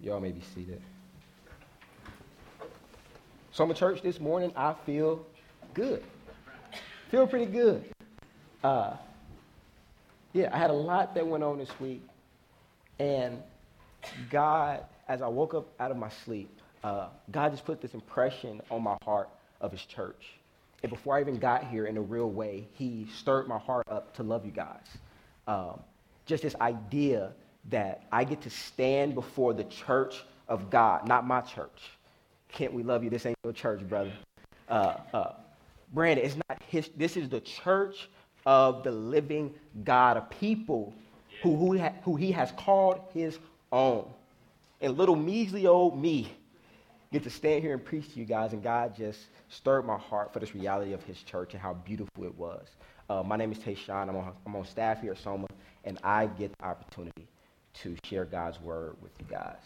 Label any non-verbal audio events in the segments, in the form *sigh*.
Y'all may be seated. So I'm at church this morning. I feel good. Feel pretty good. Uh, yeah, I had a lot that went on this week. And God, as I woke up out of my sleep, uh, God just put this impression on my heart of his church. And before I even got here in a real way, he stirred my heart up to love you guys. Um, just this idea that I get to stand before the church of God, not my church. Can't we love you? This ain't your church, brother. Uh, uh, Brandon, it's not his, this is the church of the living God, a people who, who, ha, who he has called his own. And little measly old me get to stand here and preach to you guys, and God just stirred my heart for this reality of his church and how beautiful it was. Uh, my name is Tayshawn. I'm on, I'm on staff here at Soma, and I get the opportunity to share God's word with you guys.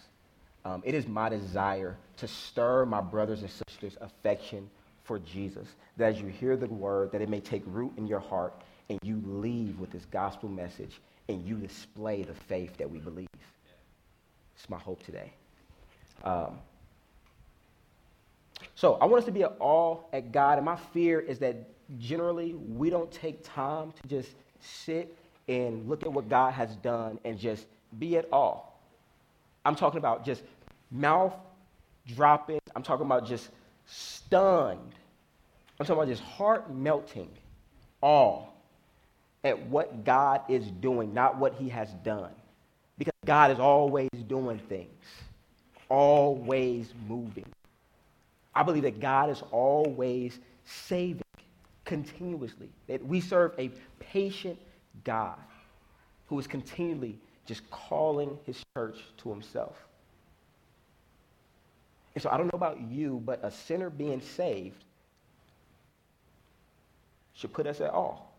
Um, it is my desire to stir my brothers and sisters' affection for Jesus, that as you hear the word, that it may take root in your heart and you leave with this gospel message and you display the faith that we believe. It's my hope today. Um, so I want us to be at all at God, and my fear is that generally we don't take time to just sit and look at what God has done and just be at all. I'm talking about just mouth dropping. I'm talking about just stunned. I'm talking about just heart melting all at what God is doing, not what he has done. Because God is always doing things, always moving. I believe that God is always saving continuously, that we serve a patient God who is continually just calling his church to himself. And so I don't know about you, but a sinner being saved should put us at all.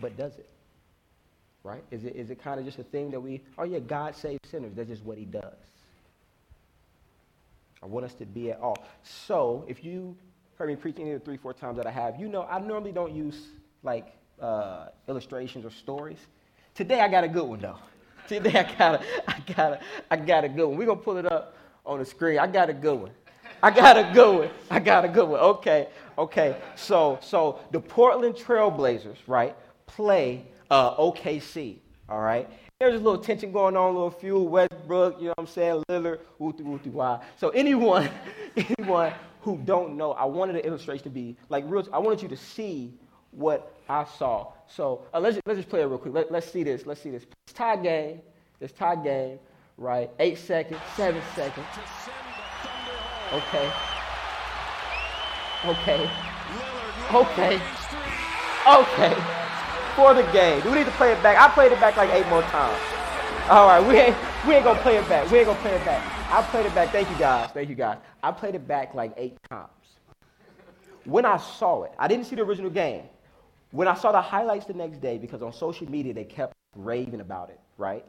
But does it? Right? Is it, is it kind of just a thing that we, oh yeah, God saves sinners. That's just what he does. I want us to be at all. So if you heard me preaching any of the three, four times that I have, you know I normally don't use like uh, illustrations or stories. Today I got a good one though. *laughs* Today I got a, I got a, I got a good one. We're gonna pull it up on the screen. I got a good one. I got a good one. I got a good one. Okay, okay. So, so the Portland Trailblazers, right, play uh, OKC. All right. There's a little tension going on, a little few Westbrook, you know what I'm saying, Lillard, wooty wooty why. So anyone, *laughs* anyone who don't know, I wanted the illustration to be like real. I wanted you to see what I saw. So uh, let's, let's just play it real quick. Let, us see this. Let's see this. It's tie game. It's tie game, right? Eight seconds, seven seconds. Okay. Okay. Okay. Okay. For the game. Do we need to play it back? I played it back like eight more times. All right, we ain't we ain't gonna play it back. We ain't gonna play it back. I played it back. Thank you guys. Thank you guys. I played it back like eight times. When I saw it, I didn't see the original game. When I saw the highlights the next day, because on social media they kept raving about it, right?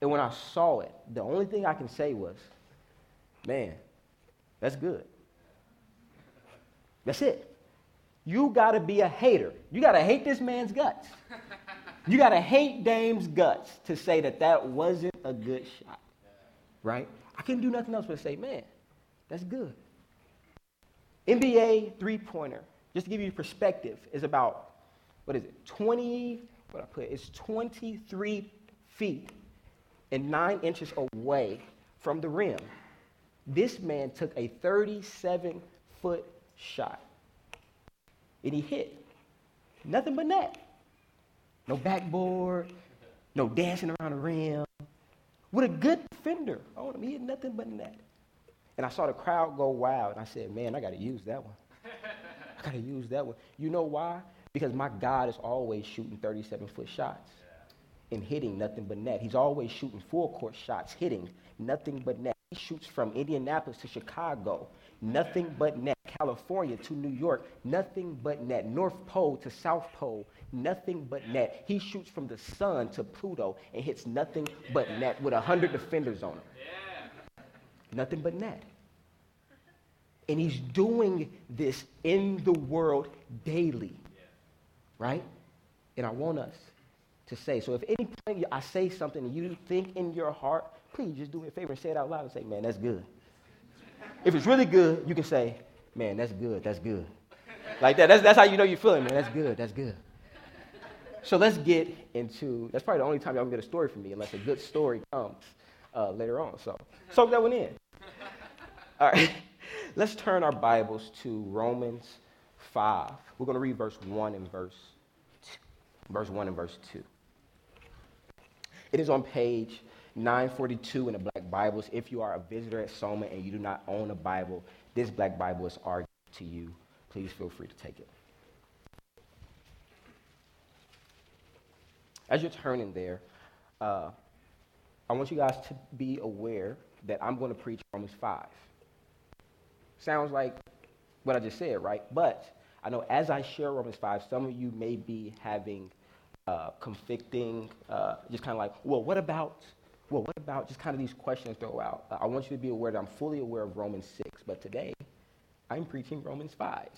And when I saw it, the only thing I can say was, man, that's good. That's it. You got to be a hater. You got to hate this man's guts. You got to hate Dame's guts to say that that wasn't a good shot. Right? I couldn't do nothing else but say, man, that's good. NBA three pointer, just to give you perspective, is about what is it, 20, what I put, it's 23 feet and nine inches away from the rim. This man took a 37 foot shot and he hit. Nothing but net. No backboard, no dancing around the rim. With a good defender on him, he hit nothing but net. And I saw the crowd go wild, and I said, man, I got to use that one. I got to use that one. You know why? Because my God is always shooting 37 foot shots and hitting nothing but net. He's always shooting full court shots, hitting nothing but net. He shoots from Indianapolis to Chicago, nothing but net. California to New York, nothing but net. North Pole to South Pole, nothing but net. He shoots from the sun to Pluto and hits nothing but net with 100 defenders on him. Nothing but net. And he's doing this in the world daily right? And I want us to say. So if any point I say something and you think in your heart, please just do me a favor and say it out loud and say, man, that's good. If it's really good, you can say, man, that's good, that's good. Like that. That's, that's how you know you're feeling, man. That's good, that's good. So let's get into, that's probably the only time y'all can get a story from me unless a good story comes uh, later on. So soak that one in. All right. *laughs* Let's turn our Bibles to Romans 5. We're going to read verse 1 and verse 2. Verse 1 and verse 2. It is on page 942 in the Black Bibles. If you are a visitor at Soma and you do not own a Bible, this Black Bible is our gift to you. Please feel free to take it. As you're turning there, uh, I want you guys to be aware that I'm going to preach Romans 5. Sounds like what I just said, right? But I know as I share Romans 5, some of you may be having uh, conflicting, uh, just kind of like, well, what about, well, what about just kind of these questions throw out? Uh, I want you to be aware that I'm fully aware of Romans 6, but today I'm preaching Romans 5.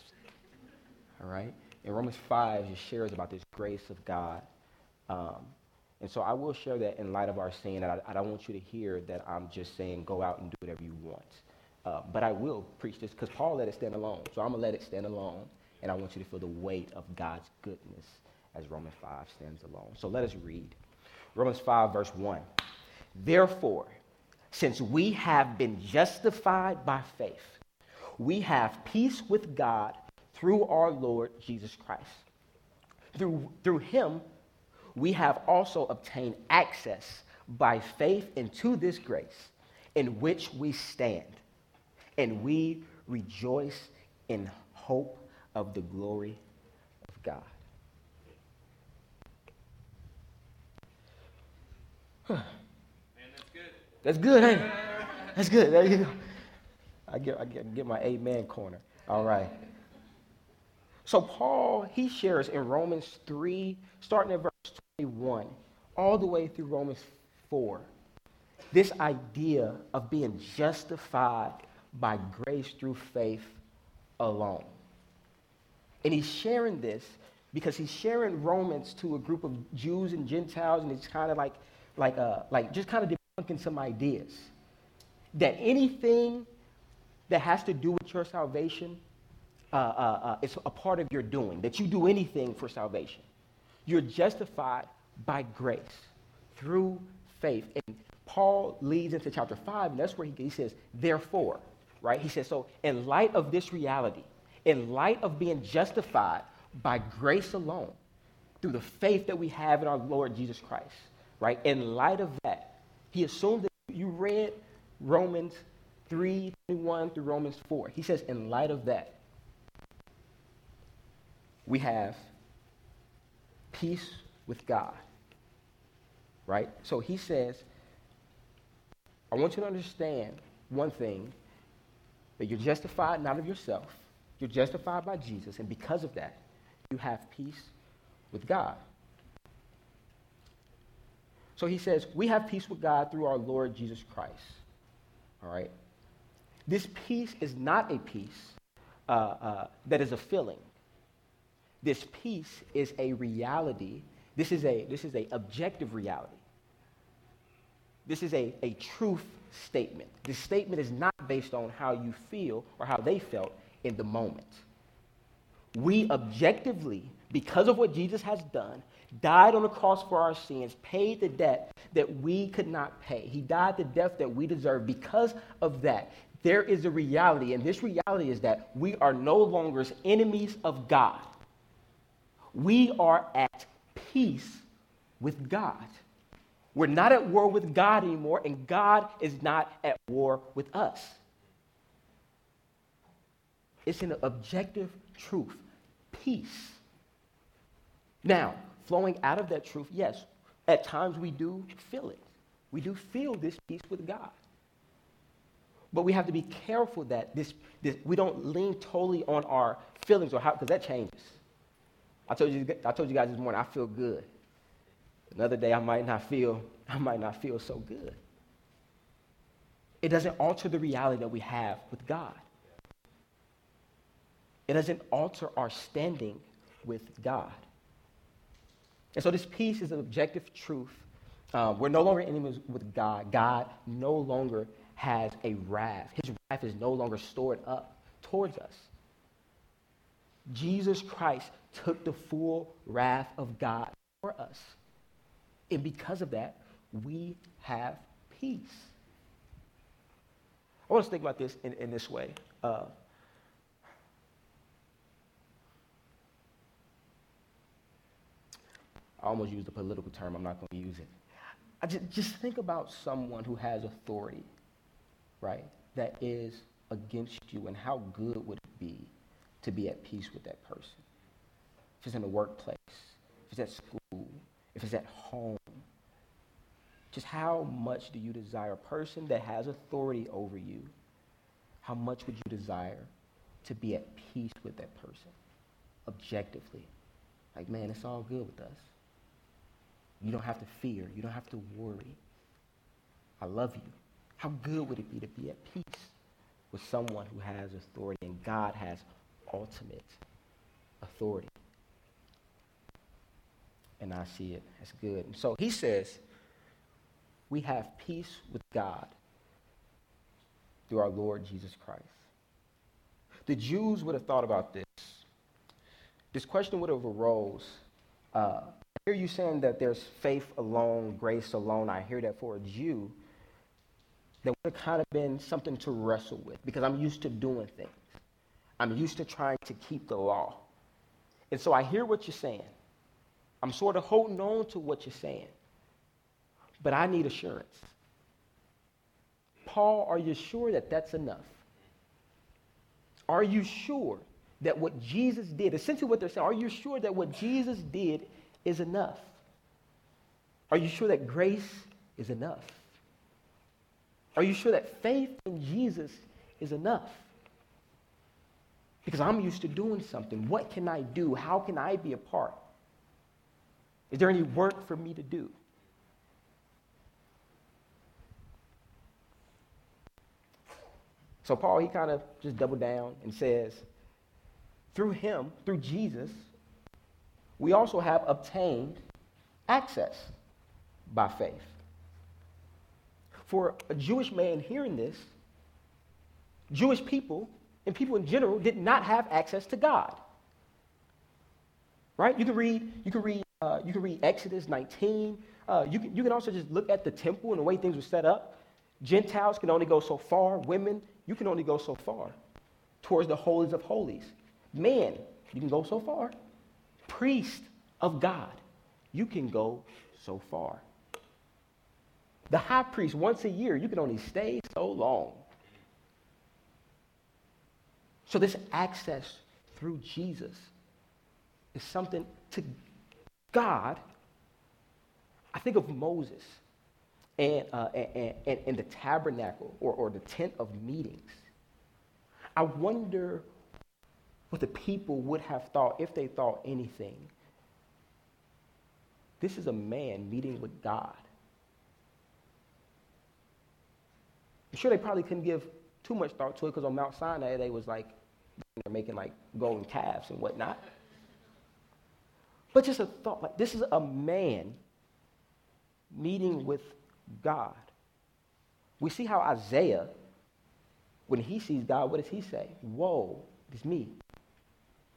All right? And Romans 5 just shares about this grace of God. Um, and so I will share that in light of our saying that I, I, don't want you to hear that I'm just saying go out and do whatever you want. Uh, but I will preach this because Paul let it stand alone. So I'm going to let it stand alone. And I want you to feel the weight of God's goodness as Romans 5 stands alone. So let us read. Romans 5, verse 1. Therefore, since we have been justified by faith, we have peace with God through our Lord Jesus Christ. Through, through him, we have also obtained access by faith into this grace in which we stand, and we rejoice in hope of the glory of God. Man, that's good. That's good, hey? That's good. There you go. I get, I get, get my amen corner. All right. So Paul, he shares in Romans 3, starting at verse 21, all the way through Romans 4, this idea of being justified by grace through faith alone. And he's sharing this because he's sharing Romans to a group of Jews and Gentiles, and it's kind of like, like, uh, like just kind of debunking some ideas that anything that has to do with your salvation uh, uh, uh, it's a part of your doing, that you do anything for salvation. You're justified by grace through faith. And Paul leads into chapter 5, and that's where he, he says, therefore, right? He says, so in light of this reality, in light of being justified by grace alone, through the faith that we have in our Lord Jesus Christ, right? In light of that, he assumed that you read Romans 3 21 through Romans 4. He says, in light of that, we have peace with God. Right? So he says, I want you to understand one thing that you're justified not of yourself, you're justified by Jesus, and because of that, you have peace with God. So he says, We have peace with God through our Lord Jesus Christ. All right? This peace is not a peace uh, uh, that is a feeling. This peace is a reality. This is a, this is a objective reality. This is a, a truth statement. This statement is not based on how you feel or how they felt in the moment. We objectively, because of what Jesus has done, died on the cross for our sins, paid the debt that we could not pay. He died the death that we deserve. Because of that, there is a reality, and this reality is that we are no longer enemies of God we are at peace with God. We're not at war with God anymore, and God is not at war with us. It's an objective truth peace. Now, flowing out of that truth, yes, at times we do feel it. We do feel this peace with God. But we have to be careful that this, this we don't lean totally on our feelings or how, because that changes. I told you, I told you guys this morning, I feel good. Another day, I might not feel, *laughs* I might not feel so good. It doesn't alter the reality that we have with God. It doesn't alter our standing with God. And so this peace is an objective truth. Um, we're no longer enemies with God. God no longer has a wrath. His wrath is no longer stored up towards us. Jesus Christ took the full wrath of God for us. And because of that, we have peace. I want to think about this in, in this way. Uh, I almost used a political term, I'm not going to use it. I just, just think about someone who has authority, right, that is against you, and how good would it be to be at peace with that person? If it's in the workplace, if it's at school, if it's at home, just how much do you desire a person that has authority over you? How much would you desire to be at peace with that person objectively? Like, man, it's all good with us. You don't have to fear. You don't have to worry. I love you. How good would it be to be at peace with someone who has authority and God has ultimate authority? And I see it as good. And so he says, we have peace with God through our Lord Jesus Christ. The Jews would have thought about this. This question would have arose. Uh, hear you saying that there's faith alone, grace alone. I hear that for a Jew. That would have kind of been something to wrestle with because I'm used to doing things. I'm used to trying to keep the law. And so I hear what you're saying. I'm sort of holding on to what you're saying but I need assurance. Paul, are you sure that that's enough? Are you sure that what Jesus did, essentially what they're saying, are you sure that what Jesus did is enough? Are you sure that grace is enough? Are you sure that faith in Jesus is enough? Because I'm used to doing something. What can I do? How can I be a part? Is there any work for me to do? So Paul, he kind of just doubled down and says, through him, through Jesus, we also have obtained access by faith. For a Jewish man hearing this, Jewish people and people in general did not have access to God. Right? You can read, you can read, uh, you can read Exodus 19. Uh, you, can, you can also just look at the temple and the way things were set up. Gentiles can only go so far. Women you can only go so far towards the holies of holies. Man, you can go so far. Priest of God, you can go so far. The high priest, once a year, you can only stay so long. So, this access through Jesus is something to God. I think of Moses and, uh, and, and, and the tabernacle or, or the tent of meetings. I wonder what the people would have thought if they thought anything. This is a man meeting with God. I'm sure they probably couldn't give too much thought to it because on Mount Sinai they was like they're making like golden calves and whatnot. But just a thought, like this is a man meeting with God. We see how Isaiah, when he sees God, what does he say? Woe, it's me,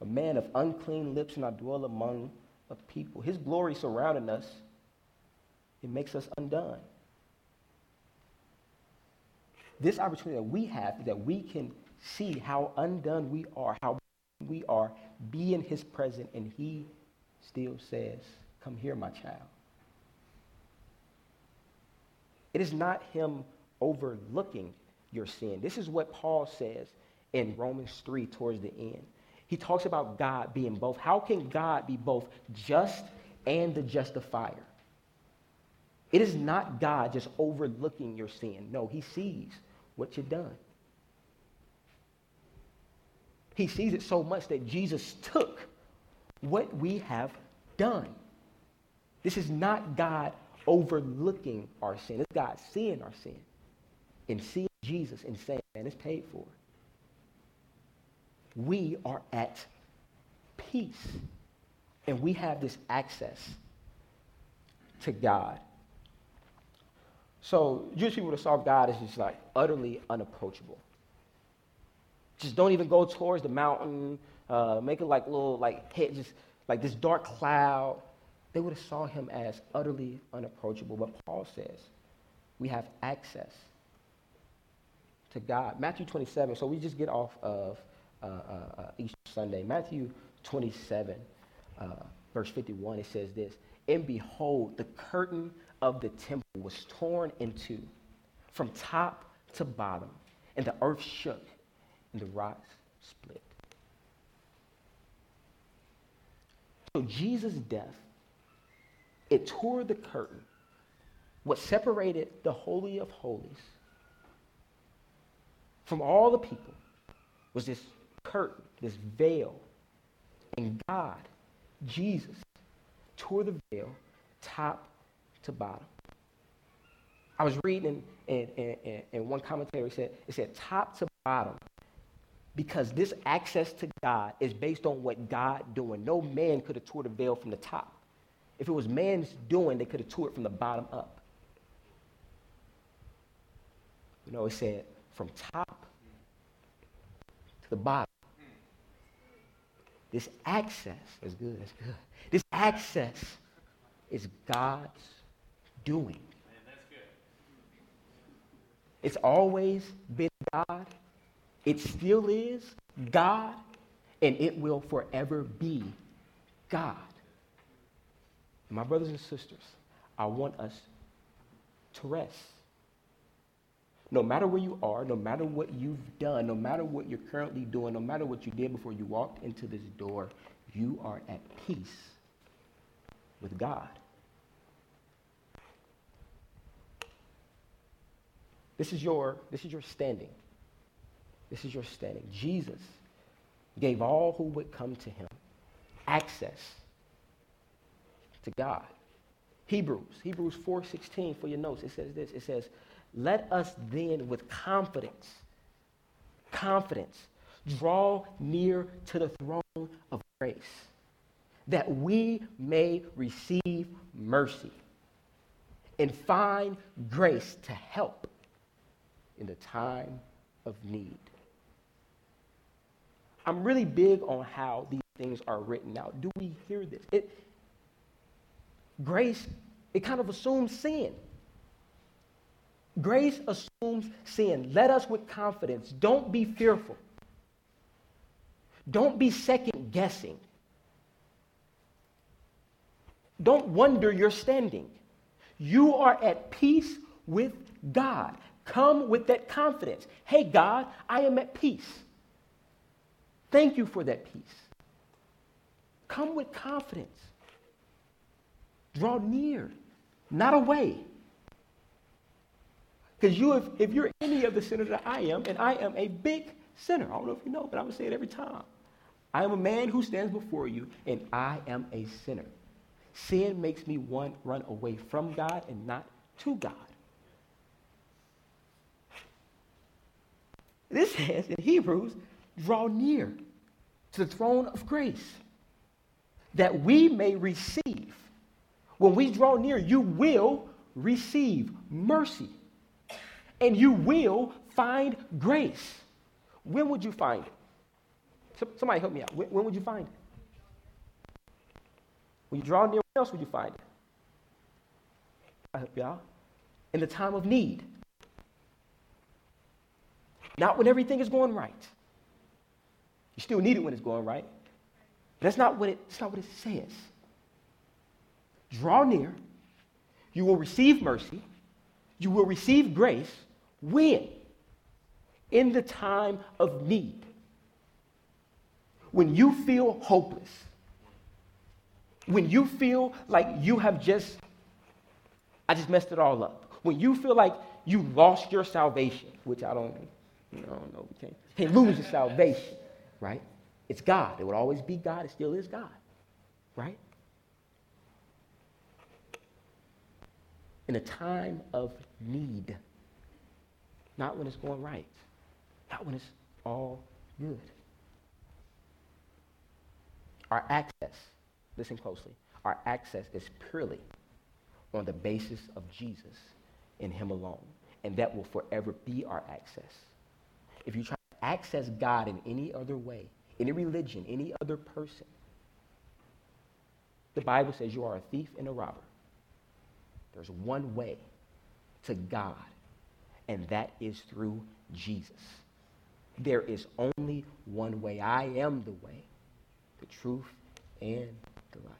a man of unclean lips, and I dwell among a people. His glory surrounding us, it makes us undone. This opportunity that we have is that we can see how undone we are, how we are, be in his presence, and he still says, Come here, my child. It is not him overlooking your sin. This is what Paul says in Romans 3 towards the end. He talks about God being both. How can God be both just and the justifier? It is not God just overlooking your sin. No, he sees what you've done. He sees it so much that Jesus took what we have done. This is not God overlooking our sin. It's God seeing our sin and seeing Jesus and saying, man, it's paid for. We are at peace. And we have this access to God. So Jewish people that saw God as just like utterly unapproachable. Just don't even go towards the mountain. Uh, make it like little like head, just like this dark cloud. They would have saw him as utterly unapproachable. But Paul says we have access to God. Matthew 27. So we just get off of uh, uh, uh Easter Sunday. Matthew 27, uh, verse 51. It says this: And behold, the curtain of the temple was torn in two, from top to bottom, and the earth shook, and the rocks split. So Jesus' death, it tore the curtain. What separated the Holy of Holies from all the people was this curtain, this veil. And God, Jesus, tore the veil top to bottom. I was reading, and, and, and, and one commentary said, it said top to bottom because this access to God is based on what God doing. No man could have tore the veil from the top. If it was man's doing, they could have tore it from the bottom up. You know, it said from top to the bottom. This access is good. That's good. This access is God's doing. It's always been God. It still is God, and it will forever be God. My brothers and sisters, I want us to rest. No matter where you are, no matter what you've done, no matter what you're currently doing, no matter what you did before you walked into this door, you are at peace with God. This is your, this is your standing. This is your standing. Jesus gave all who would come to him access to God. Hebrews, Hebrews 4:16 for your notes. It says this. It says, "Let us then with confidence, confidence, draw near to the throne of grace, that we may receive mercy and find grace to help in the time of need. I'm really big on how these things are written out. Do we hear this? It, grace, it kind of assumes sin. Grace assumes sin. Let us with confidence. Don't be fearful. Don't be second guessing. Don't wonder your standing. You are at peace with God. Come with that confidence. Hey, God, I am at peace. Thank you for that peace. Come with confidence. Draw near, not away. Because you, if, if you're any of the sinners that I am, and I am a big sinner, I don't know if you know, but I'm going to say it every time. I am a man who stands before you, and I am a sinner. Sin makes me want run away from God and not to God. This says in Hebrews, draw near to the throne of grace that we may receive. When we draw near, you will receive mercy and you will find grace. When would you find it? Somebody help me out. When, would you find it? When you draw near, where else would you find it? I help y'all. In the time of need. Not when everything is going right. You still need it when it's going right. That's not what it, that's not what it says. Draw near. You will receive mercy. You will receive grace. When? In the time of need. When you feel hopeless. When you feel like you have just, I just messed it all up. When you feel like you lost your salvation, which I don't no, no, we can't. Can't lose your salvation, right? It's God. It will always be God. It still is God, right? In a time of need, not when it's going right, not when it's all good. Our access, listen closely, our access is purely on the basis of Jesus and Him alone. And that will forever be our access. If you try to access God in any other way, any religion, any other person, the Bible says you are a thief and a robber. There's one way to God, and that is through Jesus. There is only one way. I am the way, the truth, and the life.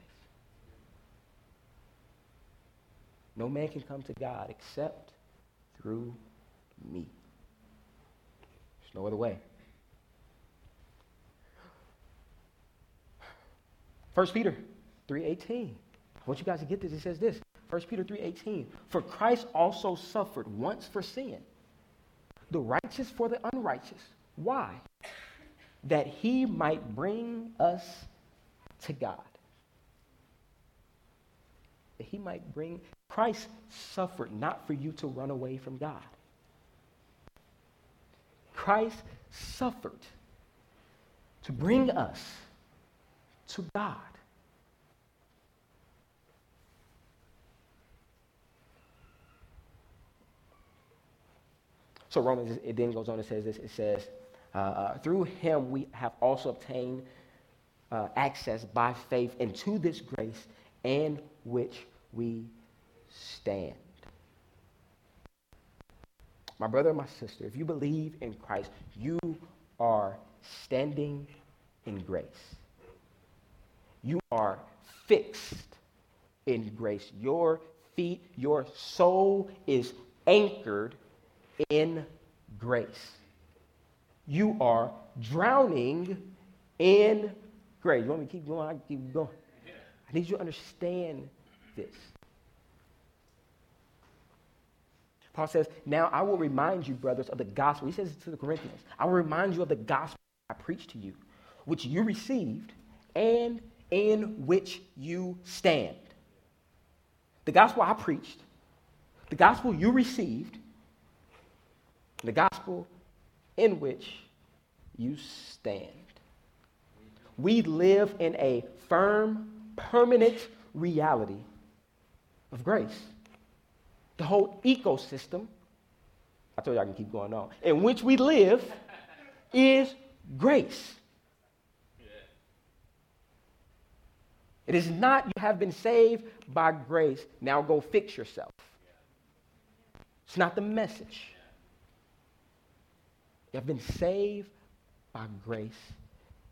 No man can come to God except through me. There's no other way. 1 Peter 3.18. I want you guys to get this. It says this. 1 Peter 3.18. For Christ also suffered once for sin, the righteous for the unrighteous. Why? That he might bring us to God. That he might bring, Christ suffered not for you to run away from God. Christ suffered to bring us to God. So Romans, it then goes on and says this. It says, uh, uh, through him we have also obtained uh, access by faith into this grace in which we stand. My brother and my sister, if you believe in Christ, you are standing in grace. You are fixed in grace. Your feet, your soul is anchored in grace. You are drowning in grace. You want me to keep going? I keep going. I need you to understand this. Paul says, Now I will remind you, brothers, of the gospel. He says to the Corinthians. I will remind you of the gospel I preached to you, which you received and in which you stand. The gospel I preached, the gospel you received, the gospel in which you stand. We live in a firm, permanent reality of grace. The whole ecosystem, I told you I can keep going on, in which we live is grace. It is not you have been saved by grace, now go fix yourself. It's not the message. You have been saved by grace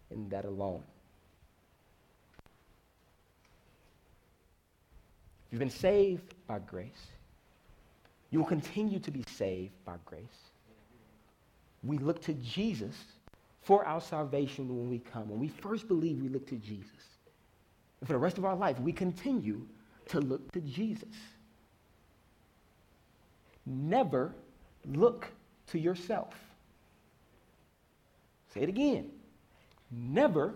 and that alone. You've been saved by grace. You will continue to be saved by grace. We look to Jesus for our salvation when we come. When we first believe, we look to Jesus. And for the rest of our life, we continue to look to Jesus. Never look to yourself. Say it again. Never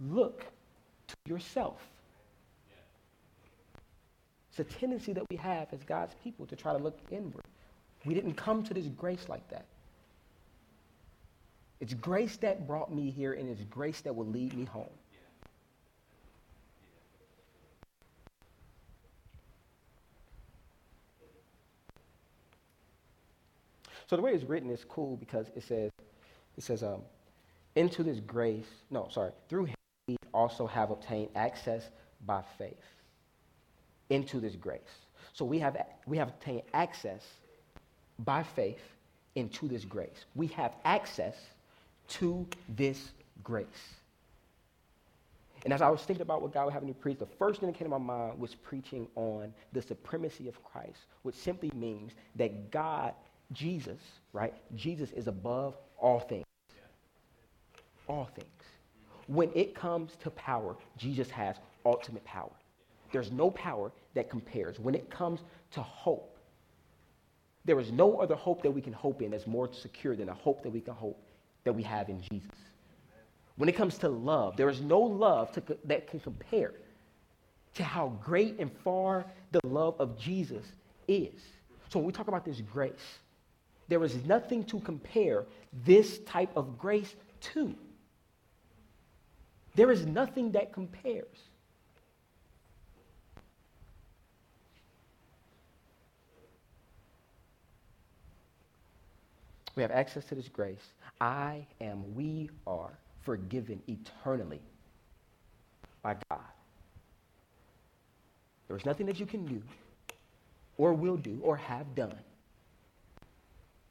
look to yourself. It's a tendency that we have as God's people to try to look inward. We didn't come to this grace like that. It's grace that brought me here, and it's grace that will lead me home. So the way it's written is cool because it says, it says, um, into this grace, no, sorry, through him we also have obtained access by faith into this grace. So we have, we have obtained access by faith into this grace. We have access to this grace. And as I was thinking about what God would have me preach, the first thing that came to my mind was preaching on the supremacy of Christ, which simply means that God, Jesus, right? Jesus is above all things all things. When it comes to power, Jesus has ultimate power. There's no power that compares. When it comes to hope, there is no other hope that we can hope in that's more secure than a hope that we can hope that we have in Jesus. When it comes to love, there is no love to, that can compare to how great and far the love of Jesus is. So when we talk about this grace, there is nothing to compare this type of grace to. There is nothing that compares. We have access to this grace. I am, we are forgiven eternally by God. There is nothing that you can do or will do or have done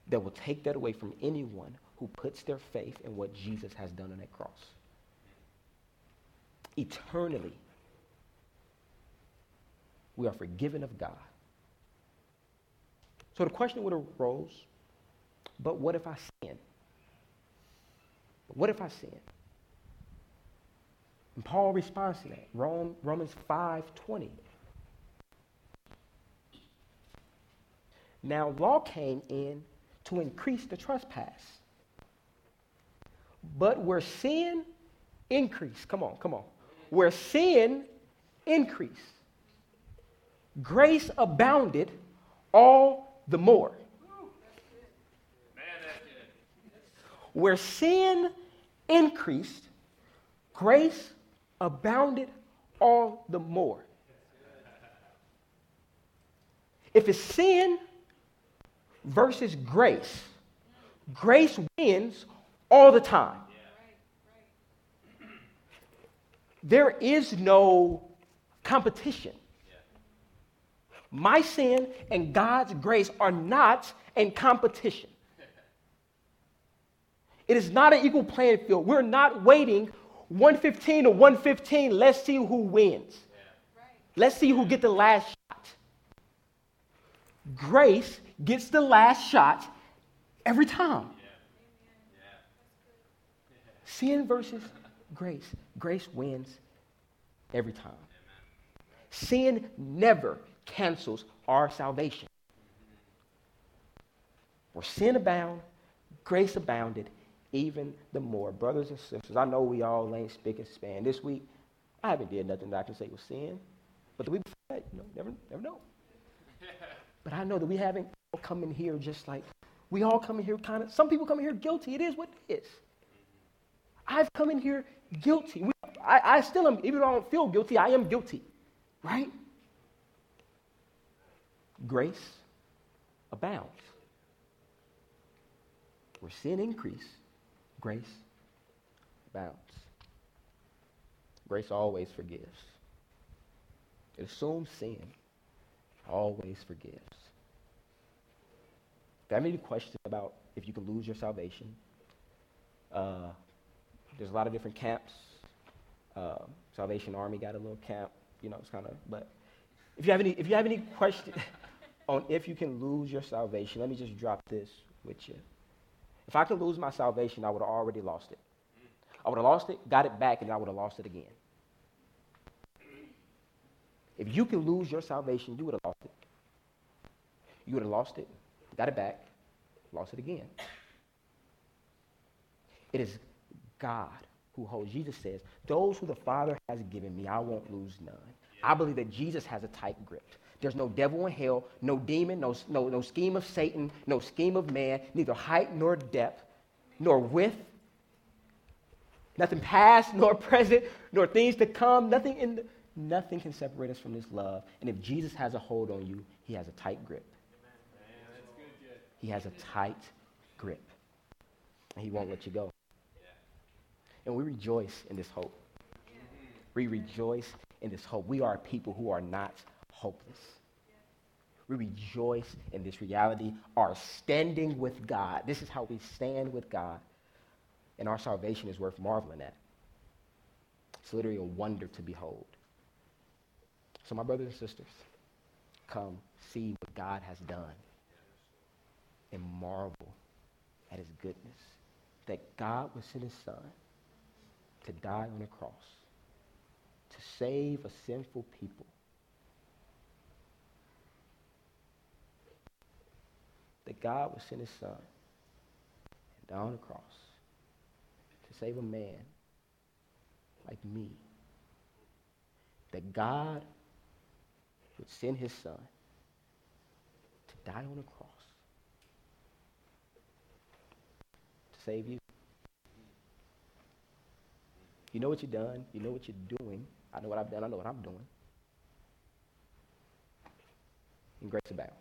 that will take that away from anyone who puts their faith in what Jesus has done on that cross. Eternally, we are forgiven of God. So the question would arose, but what if I sin? What if I sin? And Paul responds to that. Rome, Romans 5:20. Now law came in to increase the trespass. But where sin increased, come on, come on. Where sin increased, grace abounded all the more. Where sin increased, grace abounded all the more. If it's sin versus grace, grace wins all the time. There is no competition. My sin and God's grace are not in competition. It is not an equal playing field. We're not waiting 115 to 115. Let's see who wins. Let's see who get the last shot. Grace gets the last shot every time. Sin versus grace. Grace wins every time. Sin never cancels our salvation. Where sin abound, grace abounded even the more. Brothers and sisters, I know we all ain't spick and span. This week, I haven't did nothing that I can say was sin. But the week before that, you know, never, never know. *laughs* but I know that we haven't come in here just like, we all come in here kind of, some people come in here guilty. It is what it is. I've come in here guilty. We, I, I still am, even though I don't feel guilty, I am guilty. Right? Grace abounds. Where sin increase, grace abounds. Grace always forgives. It assumes sin, always forgives. If you have any questions about if you can lose your salvation, uh, there's a lot of different camps. Uh, Salvation Army got a little camp, you know, it's kind of, but if you have any, if you have any questions *laughs* on if you can lose your salvation, let me just drop this with you. If I could lose my salvation, I would have already lost it. I would have lost it, got it back, and I would have lost it again. If you can lose your salvation, you would have lost it. You would have lost it, got it back, lost it again. It is God who holds. Jesus says, Those who the Father has given me, I won't lose none. I believe that Jesus has a tight grip. There's no devil in hell, no demon, no, no, no scheme of Satan, no scheme of man, neither height nor depth, nor width, nothing past *laughs* nor present, nor things to come, nothing in the, nothing can separate us from this love. And if Jesus has a hold on you, he has a tight grip. He has a tight grip. And he won't let you go. And we rejoice in this hope. We rejoice in this hope. We are people who are not hopeless. We rejoice in this reality, our standing with God. This is how we stand with God. And our salvation is worth marveling at. It's literally a wonder to behold. So, my brothers and sisters, come see what God has done and marvel at his goodness. That God would send his son to die on a cross to save a sinful people. That God would send his son and die on a cross to save a man like me. That God would send his son to die on a cross to save you. You know what you've done. You know what you're doing. I know what I've done. I know what I'm doing. And grace abounds.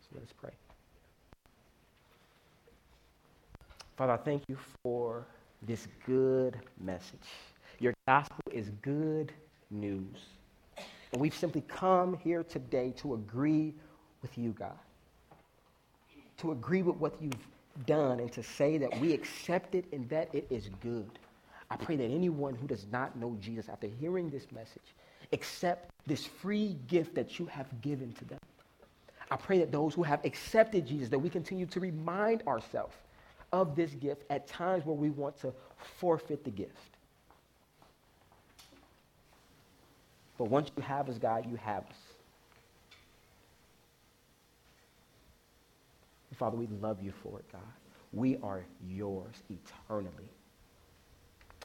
So let us pray. Father, I thank you for this good message. Your gospel is good news. And we've simply come here today to agree with you, God. To agree with what you've done and to say that we accept it and that it is good. I pray that anyone who does not know Jesus after hearing this message accept this free gift that you have given to them. I pray that those who have accepted Jesus, that we continue to remind ourselves of this gift at times where we want to forfeit the gift. But once you have us, God, you have us. Father, we love you for it, God. We are yours eternally.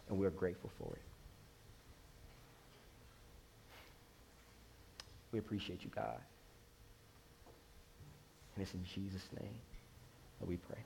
And we're grateful for it. We appreciate you, God. And it's in Jesus' name that we pray.